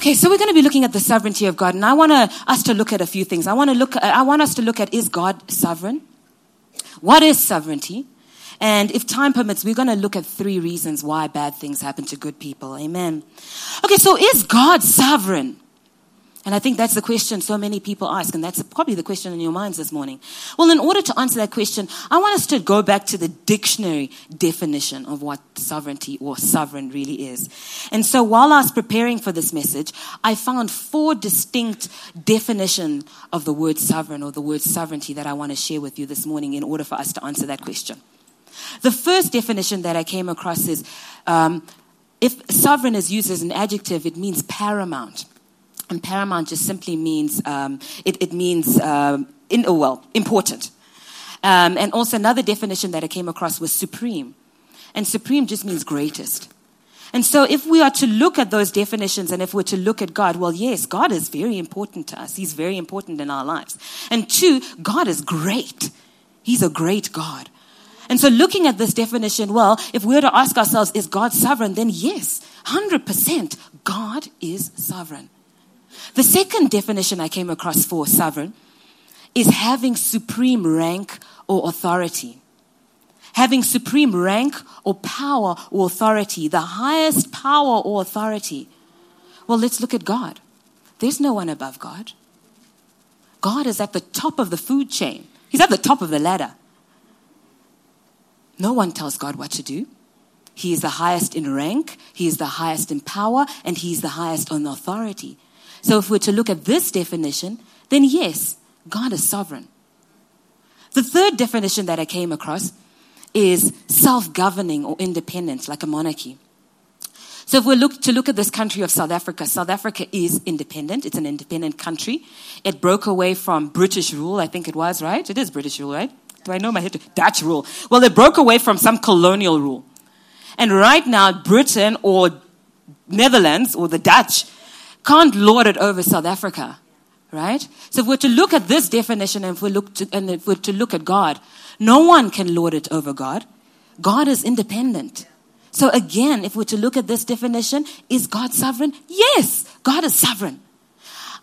Okay, so we're going to be looking at the sovereignty of God, and I want us to look at a few things. I want to look. I want us to look at: Is God sovereign? What is sovereignty? And if time permits, we're going to look at three reasons why bad things happen to good people. Amen. Okay, so is God sovereign? And I think that's the question so many people ask, and that's probably the question in your minds this morning. Well, in order to answer that question, I want us to go back to the dictionary definition of what sovereignty or sovereign really is. And so while I was preparing for this message, I found four distinct definitions of the word sovereign or the word sovereignty that I want to share with you this morning in order for us to answer that question. The first definition that I came across is um, if sovereign is used as an adjective, it means paramount. And paramount just simply means um, it, it, means um, in, oh well important. Um, and also another definition that I came across was supreme, and supreme just means greatest. And so, if we are to look at those definitions and if we're to look at God, well, yes, God is very important to us. He's very important in our lives. And two, God is great. He's a great God. And so, looking at this definition, well, if we were to ask ourselves, is God sovereign? Then yes, 100% God is sovereign. The second definition I came across for sovereign is having supreme rank or authority. Having supreme rank or power or authority, the highest power or authority. Well, let's look at God. There's no one above God. God is at the top of the food chain, He's at the top of the ladder. No one tells God what to do. He is the highest in rank, He is the highest in power, and He's the highest in authority. So if we're to look at this definition, then yes, God is sovereign. The third definition that I came across is self governing or independence, like a monarchy. So if we look to look at this country of South Africa, South Africa is independent. It's an independent country. It broke away from British rule, I think it was, right? It is British rule, right? Do I know my history? Dutch rule. Well, it broke away from some colonial rule. And right now, Britain or Netherlands or the Dutch can't lord it over South Africa, right? So if we're to look at this definition and if we look to, and if we're to look at God, no one can lord it over God. God is independent. So again, if we're to look at this definition, is God sovereign? Yes, God is sovereign.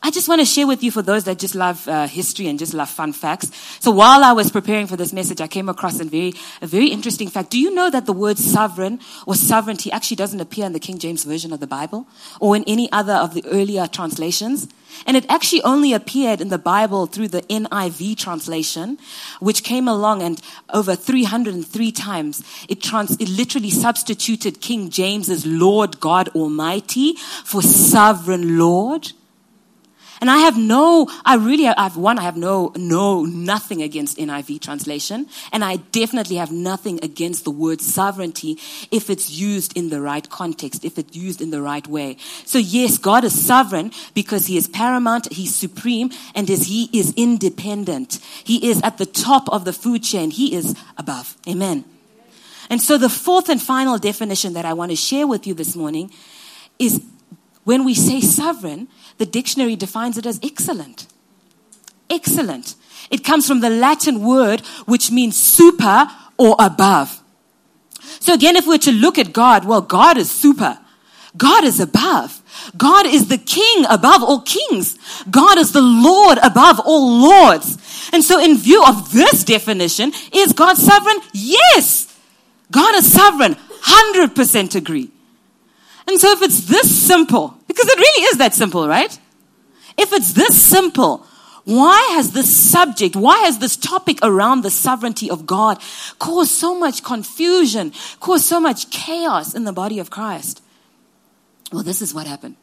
I just want to share with you for those that just love uh, history and just love fun facts. So while I was preparing for this message, I came across a very, a very interesting fact. Do you know that the word sovereign or sovereignty actually doesn't appear in the King James Version of the Bible or in any other of the earlier translations? And it actually only appeared in the Bible through the NIV translation, which came along and over 303 times it, trans, it literally substituted King James's Lord God Almighty for sovereign Lord. And I have no, I really, I have one, I have no, no, nothing against NIV translation. And I definitely have nothing against the word sovereignty if it's used in the right context, if it's used in the right way. So yes, God is sovereign because he is paramount, he's supreme, and as he is independent. He is at the top of the food chain. He is above. Amen. And so the fourth and final definition that I want to share with you this morning is when we say sovereign, the dictionary defines it as excellent. Excellent. It comes from the Latin word which means super or above. So again, if we're to look at God, well, God is super. God is above. God is the king above all kings. God is the Lord above all lords. And so in view of this definition, is God sovereign? Yes. God is sovereign. 100% agree. And so if it's this simple, because it really is that simple, right? If it's this simple, why has this subject, why has this topic around the sovereignty of God caused so much confusion, caused so much chaos in the body of Christ? Well, this is what happened.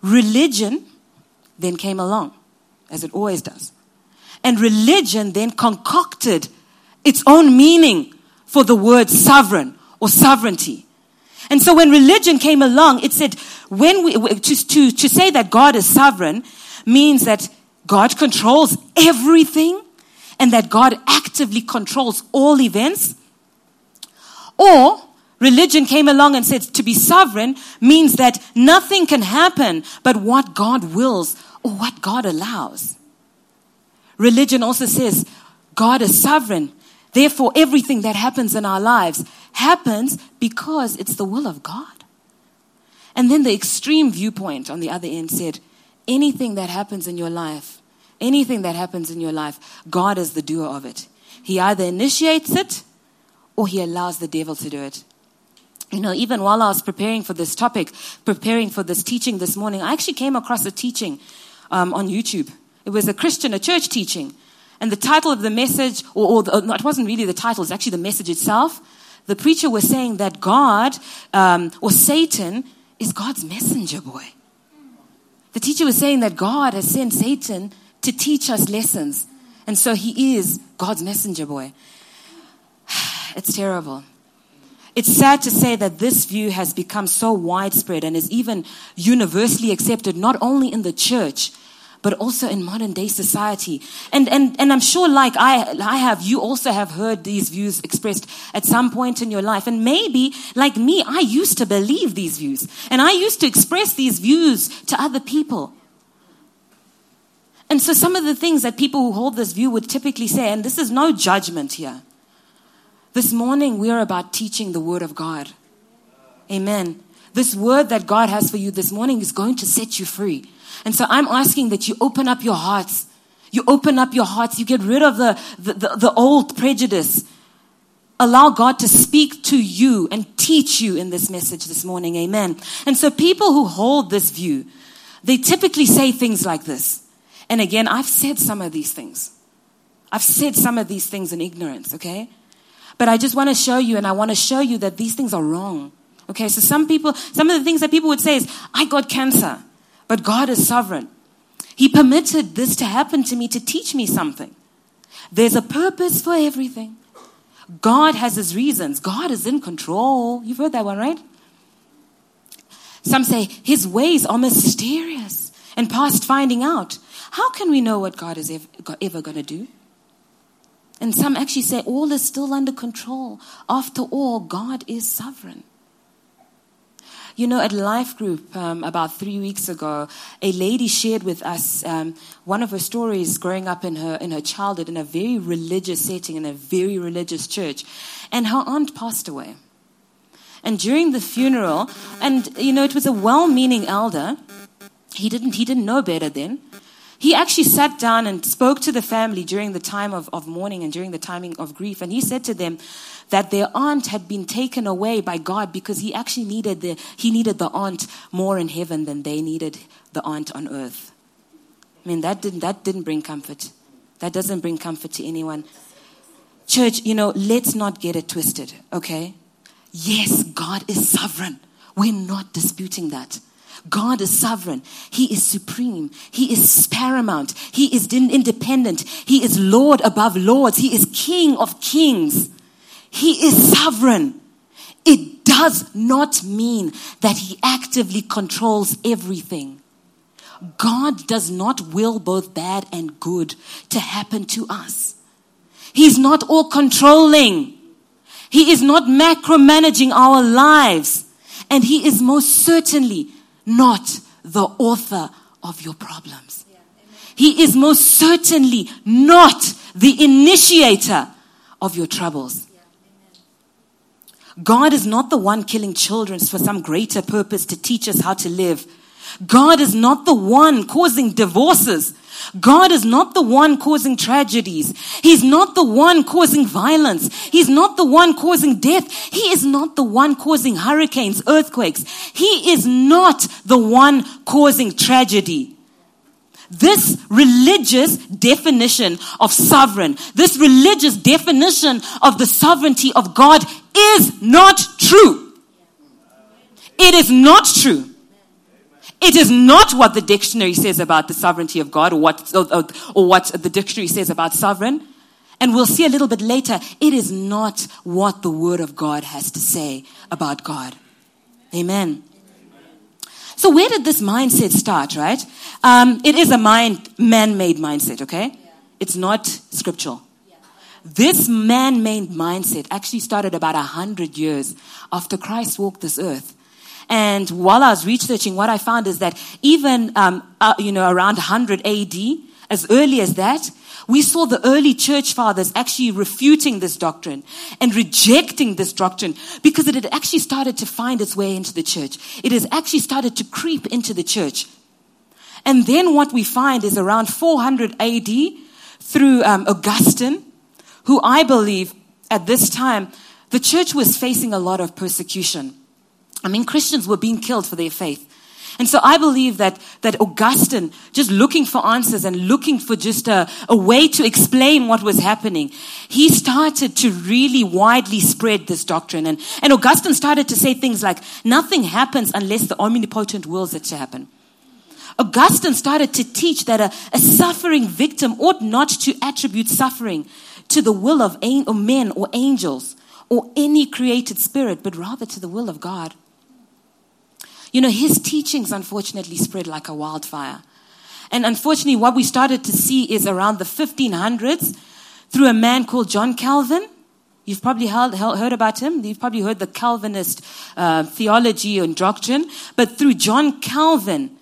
Religion then came along, as it always does. And religion then concocted its own meaning for the word sovereign or sovereignty. And so when religion came along, it said, when we, to, to, to say that God is sovereign means that God controls everything and that God actively controls all events. Or religion came along and said to be sovereign means that nothing can happen but what God wills or what God allows. Religion also says God is sovereign. Therefore, everything that happens in our lives happens because it's the will of God. And then the extreme viewpoint on the other end said anything that happens in your life, anything that happens in your life, God is the doer of it. He either initiates it or he allows the devil to do it. You know, even while I was preparing for this topic, preparing for this teaching this morning, I actually came across a teaching um, on YouTube. It was a Christian, a church teaching. And the title of the message, or, or the, no, it wasn't really the title, it's actually the message itself. The preacher was saying that God, um, or Satan, is God's messenger boy. The teacher was saying that God has sent Satan to teach us lessons. And so he is God's messenger boy. It's terrible. It's sad to say that this view has become so widespread and is even universally accepted, not only in the church, but also in modern day society. And, and, and I'm sure, like I, I have, you also have heard these views expressed at some point in your life. And maybe, like me, I used to believe these views. And I used to express these views to other people. And so, some of the things that people who hold this view would typically say, and this is no judgment here. This morning, we are about teaching the Word of God. Amen. This word that God has for you this morning is going to set you free. And so I'm asking that you open up your hearts. You open up your hearts. You get rid of the, the, the, the old prejudice. Allow God to speak to you and teach you in this message this morning. Amen. And so people who hold this view, they typically say things like this. And again, I've said some of these things. I've said some of these things in ignorance, okay? But I just want to show you, and I want to show you that these things are wrong. Okay, so some people, some of the things that people would say is, I got cancer. But God is sovereign. He permitted this to happen to me to teach me something. There's a purpose for everything. God has his reasons. God is in control. You've heard that one, right? Some say his ways are mysterious and past finding out. How can we know what God is ever, going to do? And some actually say all is still under control. After all, God is sovereign. You know, at Life Group um, about three weeks ago, a lady shared with us um, one of her stories growing up in her in her childhood in a very religious setting in a very religious church, and her aunt passed away. And during the funeral, and you know, it was a well-meaning elder. He didn't he didn't know better then. He actually sat down and spoke to the family during the time of, of mourning and during the timing of grief. And he said to them that their aunt had been taken away by God because he actually needed the, he needed the aunt more in heaven than they needed the aunt on earth. I mean, that didn't, that didn't bring comfort. That doesn't bring comfort to anyone. Church, you know, let's not get it twisted, okay? Yes, God is sovereign. We're not disputing that. God is sovereign. He is supreme. He is paramount. He is independent. He is Lord above lords. He is King of kings. He is sovereign. It does not mean that he actively controls everything. God does not will both bad and good to happen to us. He's not all controlling. He is not macromanaging our lives. And he is most certainly not the author of your problems. He is most certainly not the initiator of your troubles. God is not the one killing children for some greater purpose to teach us how to live. God is not the one causing divorces. God is not the one causing tragedies. He's not the one causing violence. He's not the one causing death. He is not the one causing hurricanes, earthquakes. He is not the one causing tragedy. This religious definition of sovereign, this religious definition of the sovereignty of God is not true. It is not true. It is not what the dictionary says about the sovereignty of God or what, or, or, or what the dictionary says about sovereign. And we'll see a little bit later, it is not what the word of God has to say about God. Amen. So where did this mindset start, right? Um, it is a mind, man-made mindset, okay? It's not scriptural. This man-made mindset actually started about a hundred years after Christ walked this earth. And while I was researching, what I found is that even, um, uh, you know, around 100 AD, as early as that, we saw the early church fathers actually refuting this doctrine and rejecting this doctrine because it had actually started to find its way into the church. It has actually started to creep into the church. And then what we find is around 400 AD through um, Augustine, who I believe at this time, the church was facing a lot of persecution. I mean, Christians were being killed for their faith. And so I believe that, that Augustine, just looking for answers and looking for just a, a way to explain what was happening, he started to really widely spread this doctrine. And, and Augustine started to say things like, nothing happens unless the omnipotent wills it to happen. Augustine started to teach that a, a suffering victim ought not to attribute suffering to the will of or men or angels or any created spirit, but rather to the will of God. You know, his teachings unfortunately spread like a wildfire. And unfortunately, what we started to see is around the 1500s through a man called John Calvin. You've probably heard, heard about him. You've probably heard the Calvinist uh, theology and doctrine. But through John Calvin,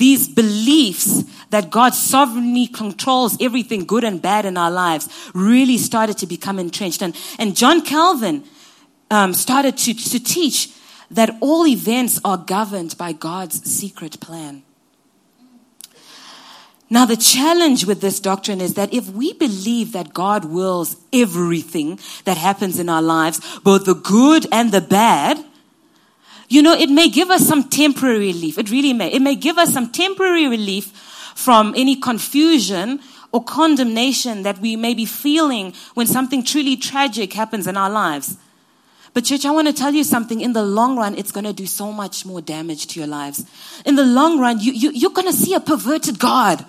these beliefs that God sovereignly controls everything good and bad in our lives really started to become entrenched. And, and John Calvin um, started to, to teach that all events are governed by God's secret plan. Now, the challenge with this doctrine is that if we believe that God wills everything that happens in our lives, both the good and the bad, you know, it may give us some temporary relief. It really may. It may give us some temporary relief from any confusion or condemnation that we may be feeling when something truly tragic happens in our lives. But, church, I want to tell you something. In the long run, it's going to do so much more damage to your lives. In the long run, you, you, you're going to see a perverted God.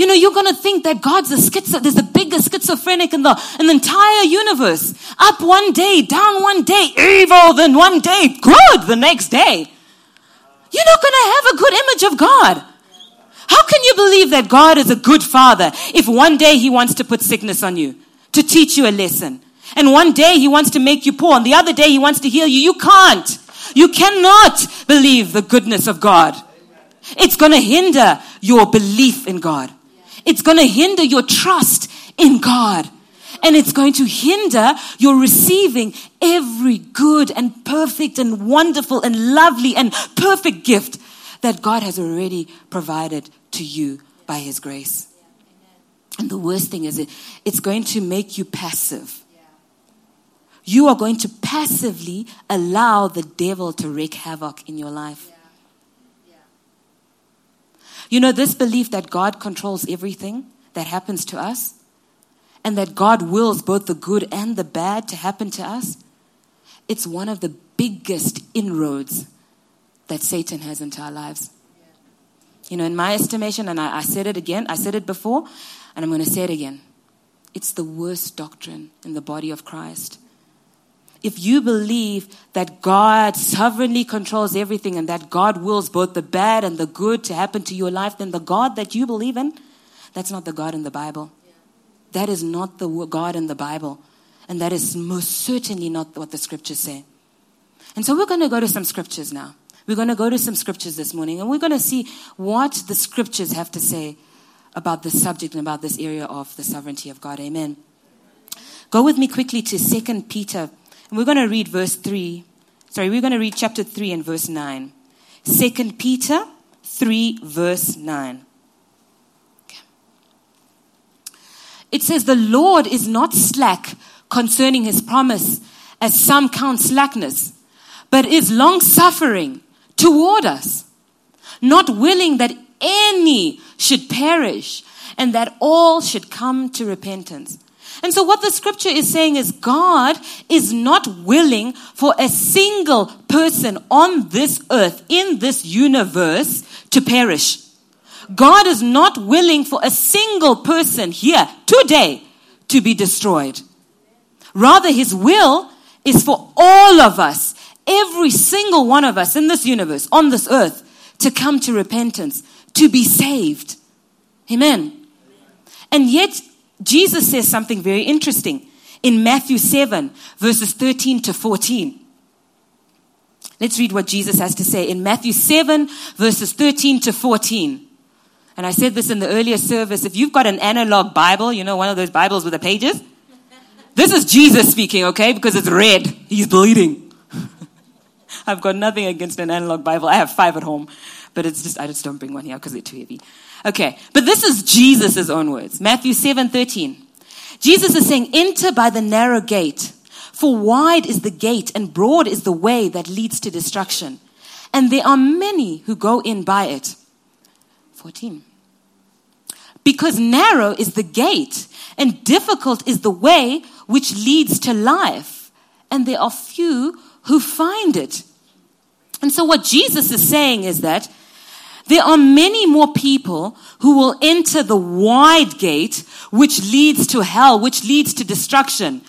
You know, you're to think that God's a schizo, there's the biggest schizophrenic in the, in the entire universe. Up one day, down one day, evil, then one day, good the next day. You're not to have a good image of God. How can you believe that God is a good father if one day he wants to put sickness on you to teach you a lesson? And one day he wants to make you poor, and the other day he wants to heal you. You can't. You cannot believe the goodness of God. It's going to hinder your belief in God. It's going to hinder your trust in God. And it's going to hinder your receiving every good and perfect and wonderful and lovely and perfect gift that God has already provided to you by His grace. And the worst thing is, it, it's going to make you passive you are going to passively allow the devil to wreak havoc in your life. You know, this belief that God controls everything that happens to us and that God wills both the good and the bad to happen to us, it's one of the biggest inroads that Satan has into our lives. You know, in my estimation, and I, I said it again, I said it before, and I'm going to say it again. It's the worst doctrine in the body of Christ if you believe that God sovereignly controls everything and that God wills both the bad and the good to happen to your life, then the God that you believe in, that's not the God in the Bible. That is not the God in the Bible. And that is most certainly not what the scriptures say. And so we're going to go to some scriptures now. We're going to go to some scriptures this morning and we're going to see what the scriptures have to say about this subject and about this area of the sovereignty of God. Amen. Go with me quickly to 2 Peter and we're going to read verse 3. Sorry, we're going to read chapter 3 and verse 9. 2 Peter 3, verse 9. It says, The Lord is not slack concerning his promise, as some count slackness, but is long suffering toward us, not willing that any should perish, and that all should come to repentance. And so what the scripture is saying is God is not willing for a single person on this earth, in this universe, to perish. God is not willing for a single person here today to be destroyed. Rather, his will is for all of us, every single one of us in this universe, on this earth, to come to repentance, to be saved. Amen. And yet, Jesus says something very interesting in Matthew 7, verses 13 to 14. Let's read what Jesus has to say in Matthew 7, verses 13 to 14. And I said this in the earlier service. If you've got an analog Bible, you know, one of those Bibles with the pages, this is Jesus speaking, okay? Because it's red. He's bleeding. I've got nothing against an analog Bible. I have five at home, but it's just, I just don't bring one here because they're too heavy. Okay. But this is Jesus' own words. Matthew 7, 13. Jesus is saying, enter by the narrow gate. For wide is the gate and broad is the way that leads to destruction. And there are many who go in by it. 14. Because narrow is the gate and difficult is the way which leads to life. And there are few who find it. And so what Jesus is saying is that there are many more people who will enter the wide gate, which leads to hell, which leads to destruction.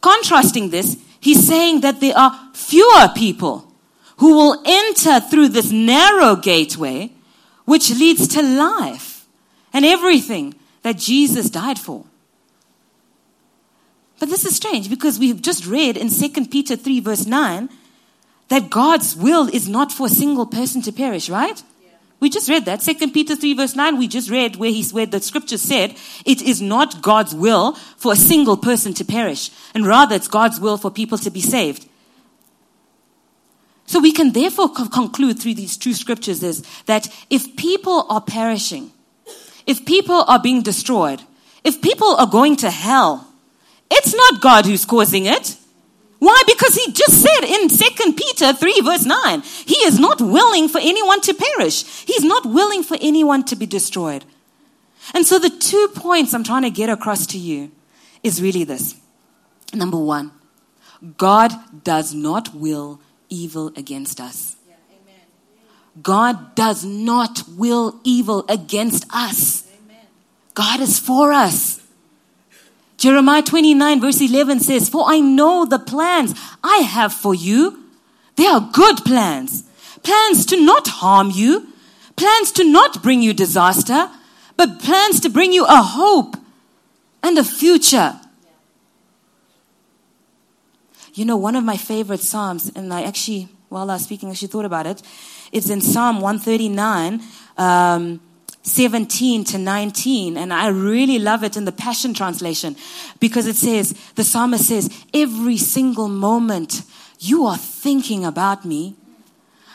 Contrasting this, he's saying that there are fewer people who will enter through this narrow gateway, which leads to life and everything that Jesus died for. But this is strange because we've just read in 2 Peter 3, verse 9, that God's will is not for a single person to perish, right? We just read that. Second Peter 3 verse 9, we just read where he where the scripture said, it is not God's will for a single person to perish, and rather it's God's will for people to be saved. So we can therefore co- conclude through these two scriptures is that if people are perishing, if people are being destroyed, if people are going to hell, it's not God who's causing it. Why? Because he just said in 2 Peter 3 verse 9, he is not willing for anyone to perish. He's not willing for anyone to be destroyed. And so the two points I'm trying to get across to you is really this. Number one, God does not will evil against us. God does not will evil against us. God is for us. Jeremiah 29 verse 11 says, For I know the plans I have for you. They are good plans. Plans to not harm you. Plans to not bring you disaster, but plans to bring you a hope and a future. You know, one of my favorite Psalms, and I actually, while I was speaking, I actually thought about it. It's in Psalm 139. Um, 17 to 19. And I really love it in the Passion Translation because it says, the psalmist says, every single moment you are thinking about me.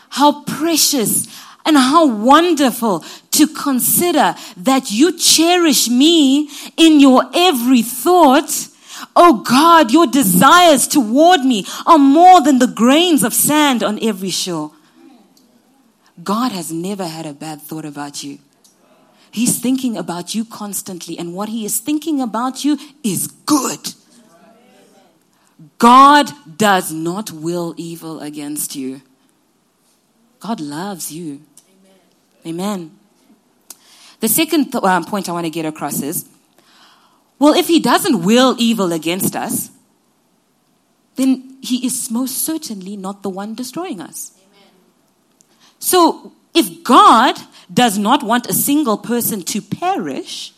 How precious and how wonderful to consider that you cherish me in your every thought. Oh God, your desires toward me are more than the grains of sand on every shore. God has never had a bad thought about you. He's thinking about you constantly, and what He is thinking about you is good. God does not will evil against you. God loves you. Amen. The second th- um, point I want to get across is well, if He doesn't will evil against us, then He is most certainly not the one destroying us. Amen. So if God does not want a single person to perish,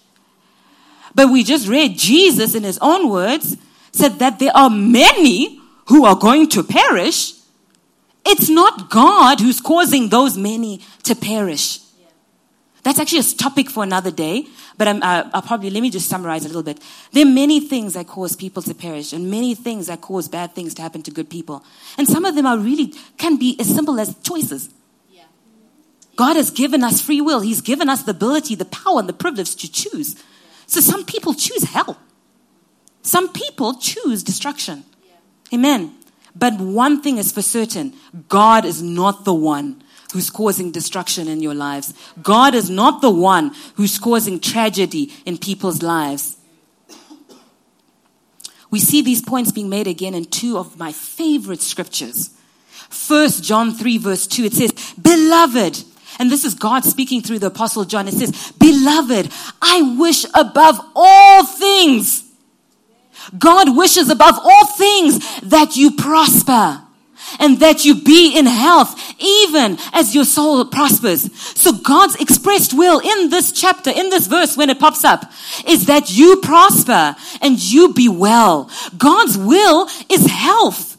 but we just read Jesus in his own words said that there are many who are going to perish. It's not God who's causing those many to perish. That's actually a topic for another day, but I'm, uh, I'll probably, let me just summarize a little bit. There are many things that cause people to perish and many things that cause bad things to happen to good people. And some of them are really, can be as simple as choices. God has given us free will. He's given us the ability, the power, and the privilege to choose. So some people choose hell. Some people choose destruction. Amen. But one thing is for certain God is not the one who's causing destruction in your lives. God is not the one who's causing tragedy in people's lives. We see these points being made again in two of my favorite scriptures. First John 3 verse 2, it says, Beloved, and this is God speaking through the apostle John. It says, beloved, I wish above all things God wishes above all things that you prosper and that you be in health, even as your soul prospers. So God's expressed will in this chapter, in this verse, when it pops up, is that you prosper and you be well. God's will is health.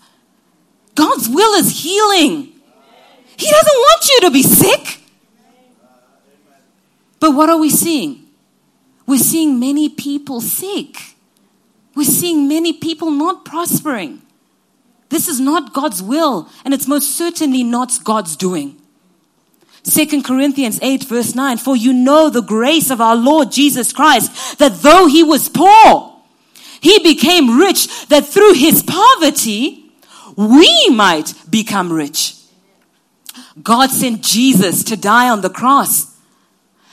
God's will is healing. He doesn't want you to be sick. But what are we seeing? We're seeing many people sick. We're seeing many people not prospering. This is not God's will, and it's most certainly not God's doing. 2 Corinthians 8, verse 9 For you know the grace of our Lord Jesus Christ, that though he was poor, he became rich, that through his poverty, we might become rich. God sent Jesus to die on the cross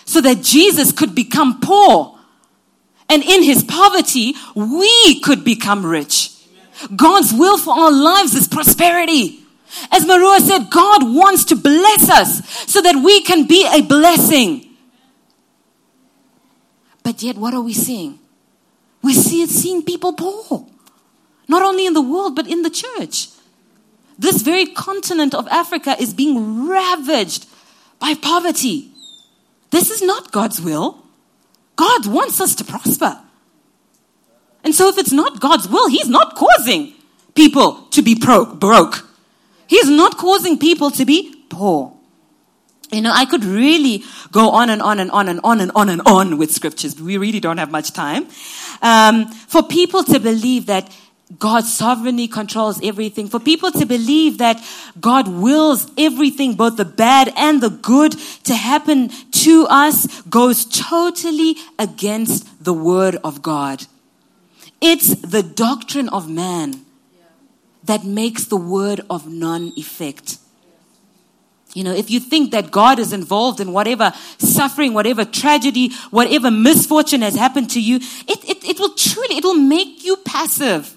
so that Jesus could become poor. And in his poverty, we could become rich. God's will for our lives is prosperity. As Marua said, God wants to bless us so that we can be a blessing. But yet, what are we seeing? We see seeing people poor. Not only in the world, but in the church. This very continent of Africa is being ravaged by poverty. This is not God's will. God wants us to prosper. And so, if it's not God's will, He's not causing people to be pro- broke. He's not causing people to be poor. You know, I could really go on and on and on and on and on and on with scriptures. We really don't have much time. Um, for people to believe that God sovereignly controls everything, for people to believe that God wills everything, both the bad and the good, to happen to us goes totally against the word of God. It's the doctrine of man that makes the word of none effect. You know, if you think that God is involved in whatever suffering, whatever tragedy, whatever misfortune has happened to you, it, it, it will truly, it will make you passive.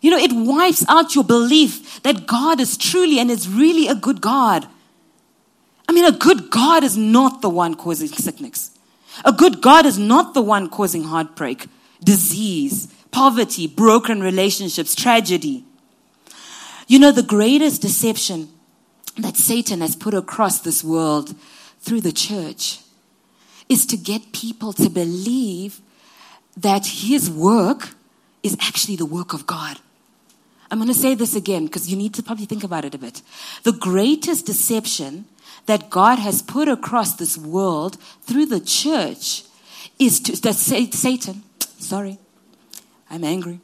You know, it wipes out your belief that God is truly and is really a good God. I mean, a good God is not the one causing sickness. A good God is not the one causing heartbreak, disease, poverty, broken relationships, tragedy. You know, the greatest deception that Satan has put across this world through the church is to get people to believe that his work is actually the work of God. I'm going to say this again because you need to probably think about it a bit. The greatest deception that God has put across this world through the church is to that Satan, sorry, I'm angry.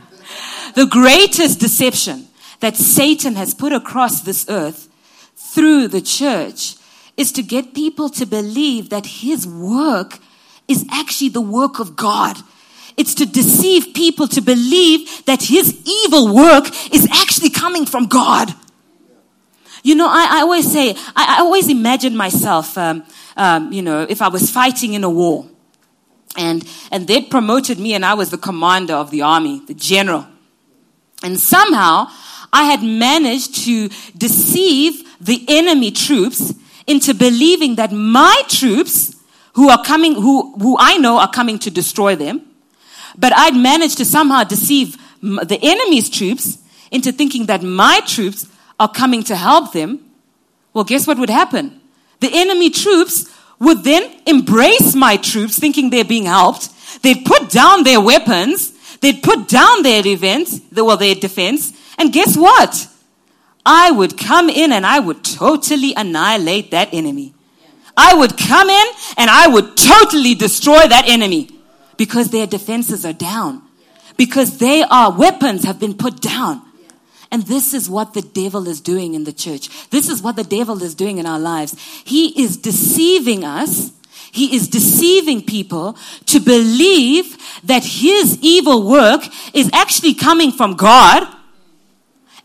the greatest deception that Satan has put across this earth through the church is to get people to believe that his work is actually the work of God. It's to deceive people to believe that his evil work is actually coming from God. You know, I, I always say, I, I, always imagine myself, um, um, you know, if I was fighting in a war and, and they'd promoted me and I was the commander of the army, the general. And somehow I had managed to deceive the enemy troops into believing that my troops who are coming, who, who I know are coming to destroy them, but I'd managed to somehow deceive the enemy's troops into thinking that my troops are coming to help them. Well, guess what would happen? The enemy troops would then embrace my troops thinking they're being helped. They'd put down their weapons. They'd put down their defense, well, their defense. And guess what? I would come in and I would totally annihilate that enemy. I would come in and I would totally destroy that enemy because their defenses are down, because they are weapons have been put down. And this is what the devil is doing in the church. This is what the devil is doing in our lives. He is deceiving us. He is deceiving people to believe that his evil work is actually coming from God.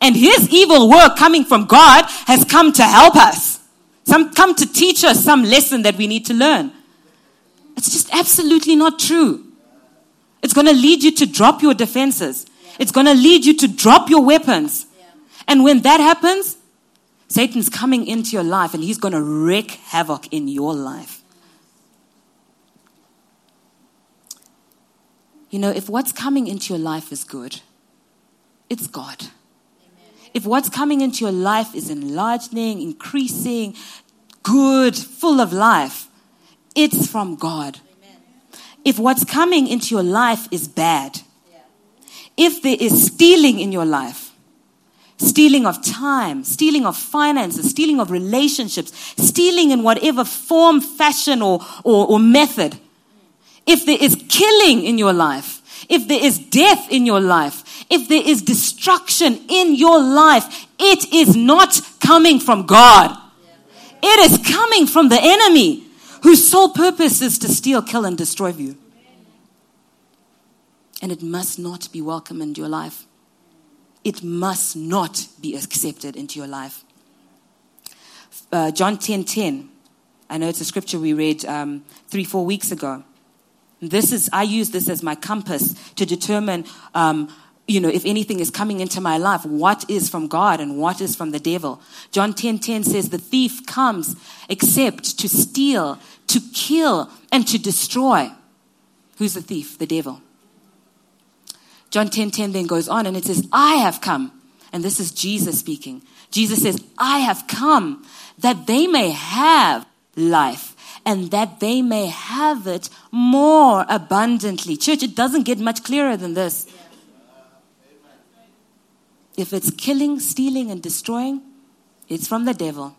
And his evil work coming from God has come to help us. Some come to teach us some lesson that we need to learn. It's just absolutely not true. It's going to lead you to drop your defenses. It's going to lead you to drop your weapons. And when that happens, Satan's coming into your life and he's going to wreak havoc in your life. You know, if what's coming into your life is good, it's God. If what's coming into your life is enlarging, increasing, good, full of life, it's from God. If what's coming into your life is bad, if there is stealing in your life, stealing of time, stealing of finances, stealing of relationships, stealing in whatever form, fashion, or, or, or method, if there is killing in your life, if there is death in your life, if there is destruction in your life, it is not coming from God. It is coming from the enemy whose sole purpose is to steal, kill, and destroy you. And it must not be welcome into your life. It must not be accepted into your life. Uh, John 10 10. I know it's a scripture we read um, three, four weeks ago. This is, I use this as my compass to determine, um, you know, if anything is coming into my life, what is from God and what is from the devil. John 10 10 says, The thief comes except to steal, to kill, and to destroy. Who's the thief? The devil. John 10 10 then goes on and it says, I have come. And this is Jesus speaking. Jesus says, I have come that they may have life and that they may have it more abundantly. Church, it doesn't get much clearer than this. If it's killing, stealing, and destroying, it's from the devil.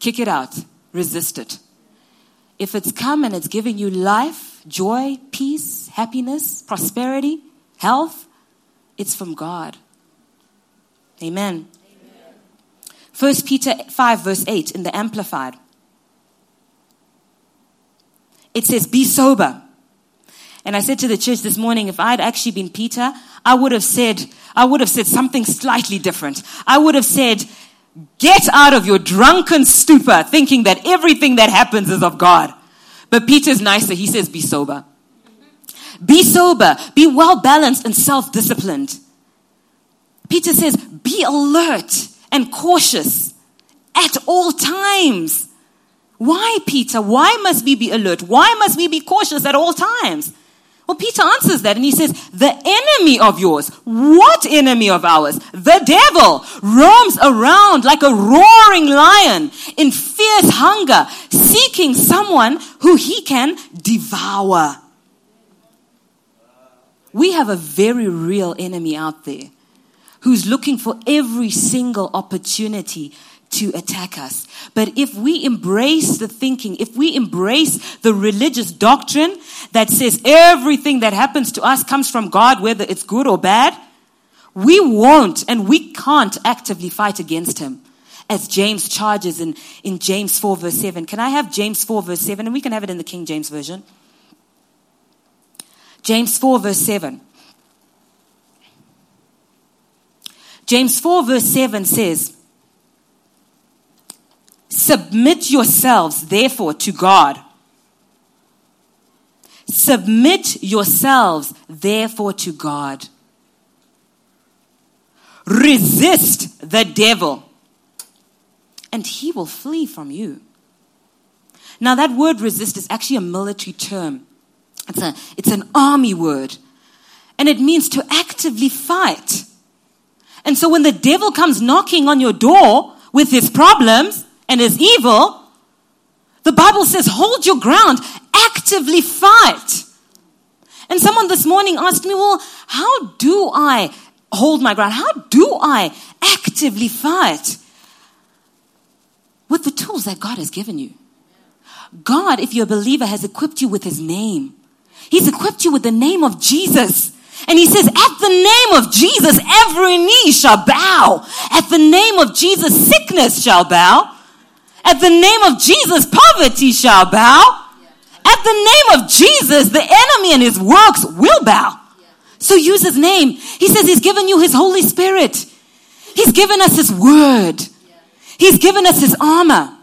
Kick it out, resist it. If it's come and it's giving you life, joy, peace, happiness, prosperity, health, it's from God. Amen. First Peter 5 verse 8 in the Amplified. It says, be sober. And I said to the church this morning, if I'd actually been Peter, I would have said, I would have said something slightly different. I would have said, get out of your drunken stupor thinking that everything that happens is of God. But Peter's nicer. He says, be sober. Be sober. Be well balanced and self disciplined. Peter says, be alert and cautious at all times. Why, Peter? Why must we be alert? Why must we be cautious at all times? Well, Peter answers that and he says, The enemy of yours, what enemy of ours? The devil roams around like a roaring lion in fierce hunger, seeking someone who he can devour. We have a very real enemy out there who's looking for every single opportunity to attack us. But if we embrace the thinking, if we embrace the religious doctrine that says everything that happens to us comes from God, whether it's good or bad, we won't and we can't actively fight against him. As James charges in, in James 4 verse 7. Can I have James 4 verse 7? And we can have it in the King James Version. James 4 verse 7. James 4 verse 7 says, Submit yourselves, therefore, to God. Submit yourselves, therefore, to God. Resist the devil, and he will flee from you. Now, that word resist is actually a military term, it's, a, it's an army word, and it means to actively fight. And so, when the devil comes knocking on your door with his problems, and is evil, the Bible says, hold your ground, actively fight. And someone this morning asked me, well, how do I hold my ground? How do I actively fight? With the tools that God has given you. God, if you're a believer, has equipped you with his name. He's equipped you with the name of Jesus. And he says, at the name of Jesus, every knee shall bow. At the name of Jesus, sickness shall bow. At the name of Jesus, poverty shall bow. At the name of Jesus, the enemy and his works will bow. So use his name. He says he's given you his Holy Spirit. He's given us his word. He's given us his armor.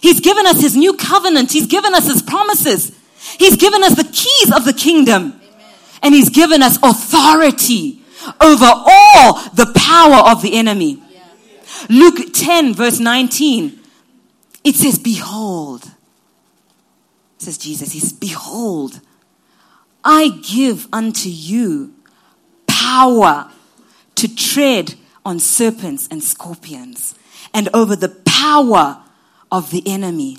He's given us his new covenant. He's given us his promises. He's given us the keys of the kingdom. And he's given us authority over all the power of the enemy. Luke 10 verse 19. It says, Behold. Says Jesus, He says, Behold, I give unto you power to tread on serpents and scorpions and over the power of the enemy,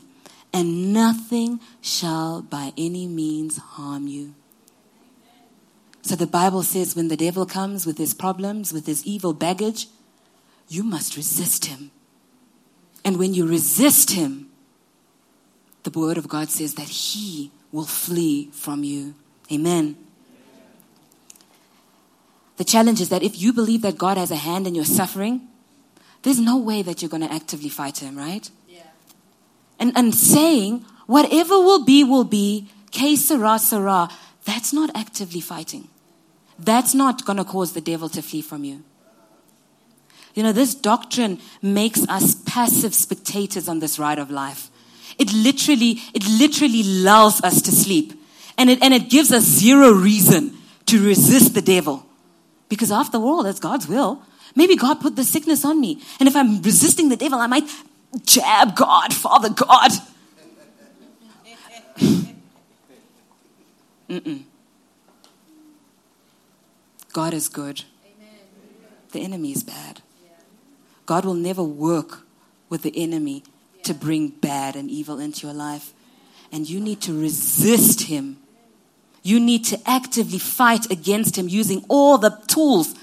and nothing shall by any means harm you. So the Bible says when the devil comes with his problems, with his evil baggage, you must resist him. And when you resist him, the word of God says that he will flee from you. Amen. The challenge is that if you believe that God has a hand in your suffering, there's no way that you're going to actively fight him, right? Yeah. And, and saying, whatever will be, will be, que sera, sera, that's not actively fighting. That's not going to cause the devil to flee from you. You know, this doctrine makes us passive spectators on this ride of life. It literally, it literally lulls us to sleep. And it, and it gives us zero reason to resist the devil. Because after all, that's God's will. Maybe God put the sickness on me. And if I'm resisting the devil, I might jab God, Father God. Mm-mm. God is good. The enemy is bad. God will never work with the enemy to bring bad and evil into your life. And you need to resist him. You need to actively fight against him using all the tools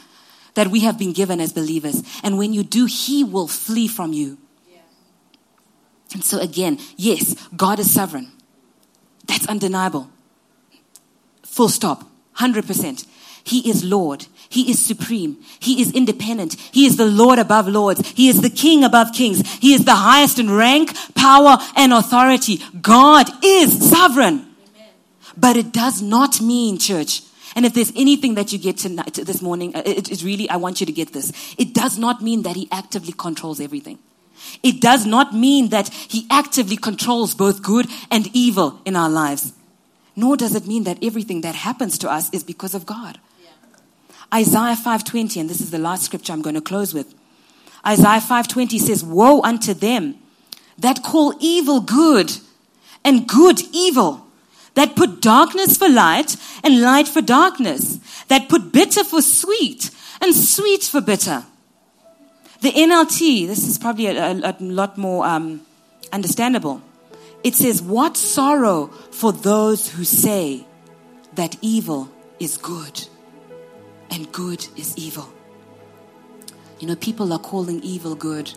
that we have been given as believers. And when you do, he will flee from you. And so, again, yes, God is sovereign. That's undeniable. Full stop. 100%. He is Lord. He is supreme. He is independent. He is the Lord above lords. He is the King above kings. He is the highest in rank, power, and authority. God is sovereign. But it does not mean, church, and if there's anything that you get tonight, this morning, uh, it is really, I want you to get this. It does not mean that He actively controls everything. It does not mean that He actively controls both good and evil in our lives. Nor does it mean that everything that happens to us is because of God. Isaiah 5:20 and this is the last scripture I'm going to close with. Isaiah 5:20 says, "Woe unto them that call evil good and good evil, that put darkness for light and light for darkness, that put bitter for sweet and sweet for bitter." The NLT, this is probably a, a, a lot more um, understandable. It says, What sorrow for those who say that evil is good and good is evil. You know, people are calling evil good.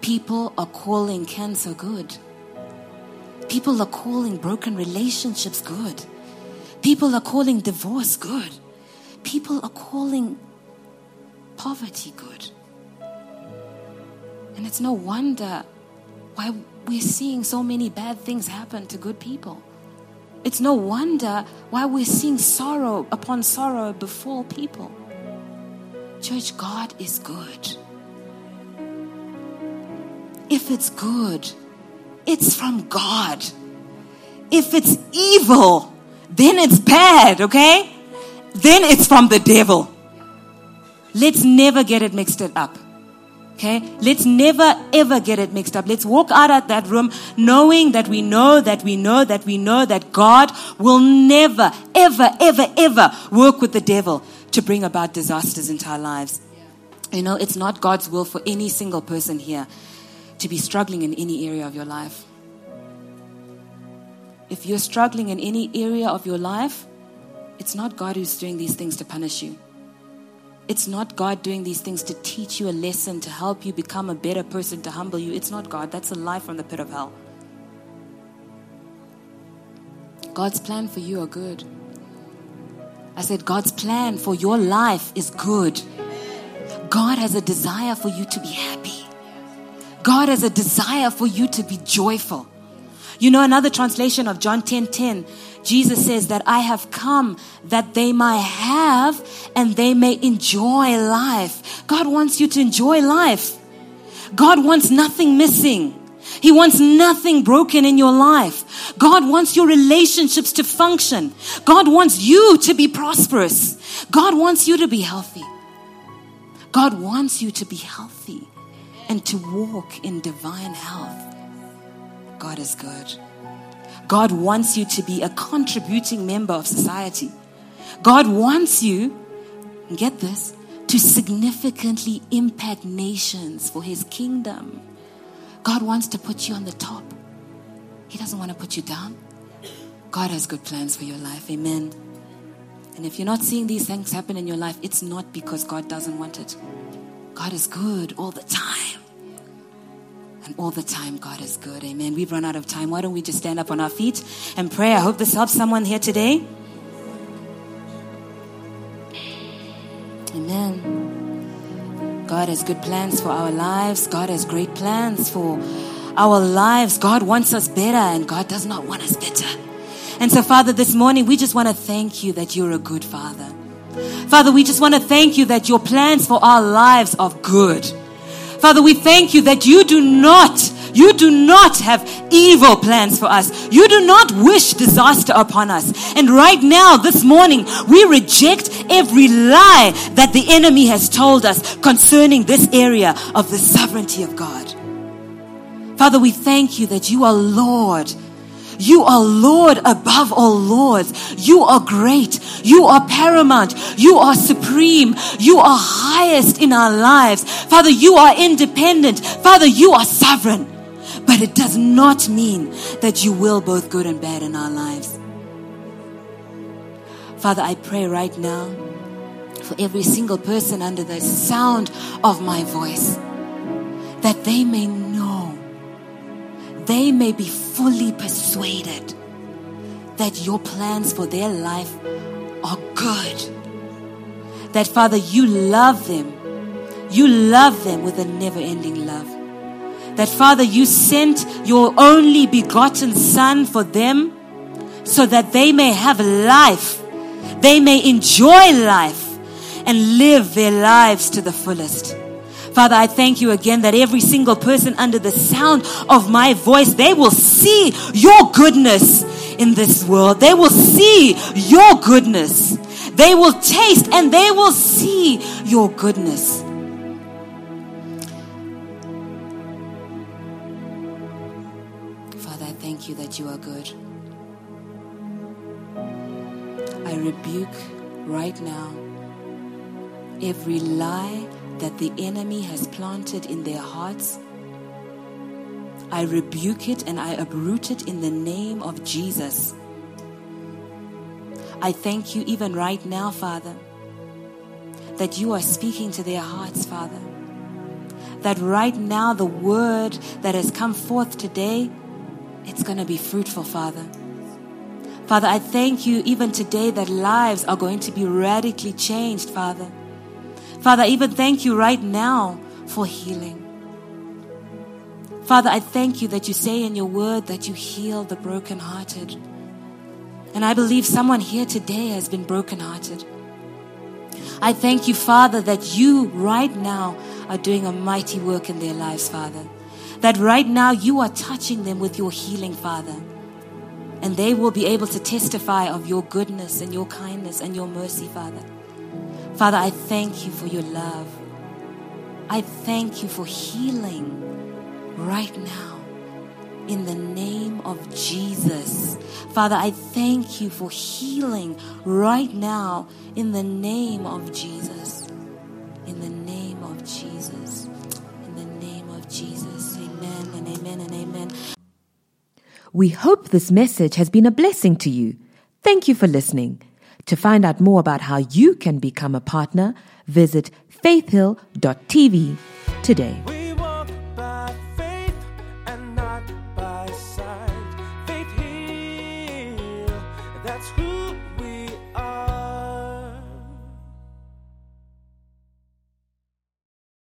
People are calling cancer good. People are calling broken relationships good. People are calling divorce good. People are calling poverty good. And it's no wonder why we're seeing so many bad things happen to good people. It's no wonder why we're seeing sorrow upon sorrow befall people. Church, God is good. If it's good, it's from God. If it's evil, then it's bad, okay? Then it's from the devil. Let's never get it mixed it up. Okay? Let's never ever get it mixed up. Let's walk out of that room knowing that we know that we know that we know that God will never, ever, ever, ever work with the devil to bring about disasters into our lives. You know, it's not God's will for any single person here to be struggling in any area of your life. If you're struggling in any area of your life, it's not God who's doing these things to punish you. It's not God doing these things to teach you a lesson, to help you become a better person, to humble you. It's not God. That's a lie from the pit of hell. God's plan for you are good. I said, God's plan for your life is good. God has a desire for you to be happy. God has a desire for you to be joyful. You know, another translation of John 10 10, Jesus says that I have come that they might have and they may enjoy life. God wants you to enjoy life. God wants nothing missing. He wants nothing broken in your life. God wants your relationships to function. God wants you to be prosperous. God wants you to be healthy. God wants you to be healthy and to walk in divine health. God is good. God wants you to be a contributing member of society. God wants you, get this, to significantly impact nations for his kingdom. God wants to put you on the top. He doesn't want to put you down. God has good plans for your life. Amen. And if you're not seeing these things happen in your life, it's not because God doesn't want it. God is good all the time. And all the time, God is good. Amen. We've run out of time. Why don't we just stand up on our feet and pray? I hope this helps someone here today. Amen. God has good plans for our lives. God has great plans for our lives. God wants us better, and God does not want us better. And so, Father, this morning, we just want to thank you that you're a good Father. Father, we just want to thank you that your plans for our lives are good. Father, we thank you that you do not, you do not have evil plans for us. You do not wish disaster upon us. And right now, this morning, we reject every lie that the enemy has told us concerning this area of the sovereignty of God. Father, we thank you that you are Lord. You are Lord above all lords. You are great. You are paramount. You are supreme. You are highest in our lives. Father, you are independent. Father, you are sovereign. But it does not mean that you will both good and bad in our lives. Father, I pray right now for every single person under the sound of my voice that they may they may be fully persuaded that your plans for their life are good. That, Father, you love them. You love them with a never ending love. That, Father, you sent your only begotten Son for them so that they may have life. They may enjoy life and live their lives to the fullest. Father, I thank you again that every single person under the sound of my voice, they will see your goodness in this world. They will see your goodness. They will taste and they will see your goodness. Father, I thank you that you are good. I rebuke right now every lie that the enemy has planted in their hearts. I rebuke it and I uproot it in the name of Jesus. I thank you even right now, Father, that you are speaking to their hearts, Father. That right now, the word that has come forth today, it's going to be fruitful, Father. Father, I thank you even today that lives are going to be radically changed, Father. Father, I even thank you right now for healing. Father, I thank you that you say in your word that you heal the brokenhearted. And I believe someone here today has been brokenhearted. I thank you, Father, that you right now are doing a mighty work in their lives, Father. That right now you are touching them with your healing, Father. And they will be able to testify of your goodness and your kindness and your mercy, Father. Father, I thank you for your love. I thank you for healing right now in the name of Jesus. Father, I thank you for healing right now in the name of Jesus. In the name of Jesus. In the name of Jesus. Amen and amen and amen. We hope this message has been a blessing to you. Thank you for listening. To find out more about how you can become a partner, visit faithhill.tv today.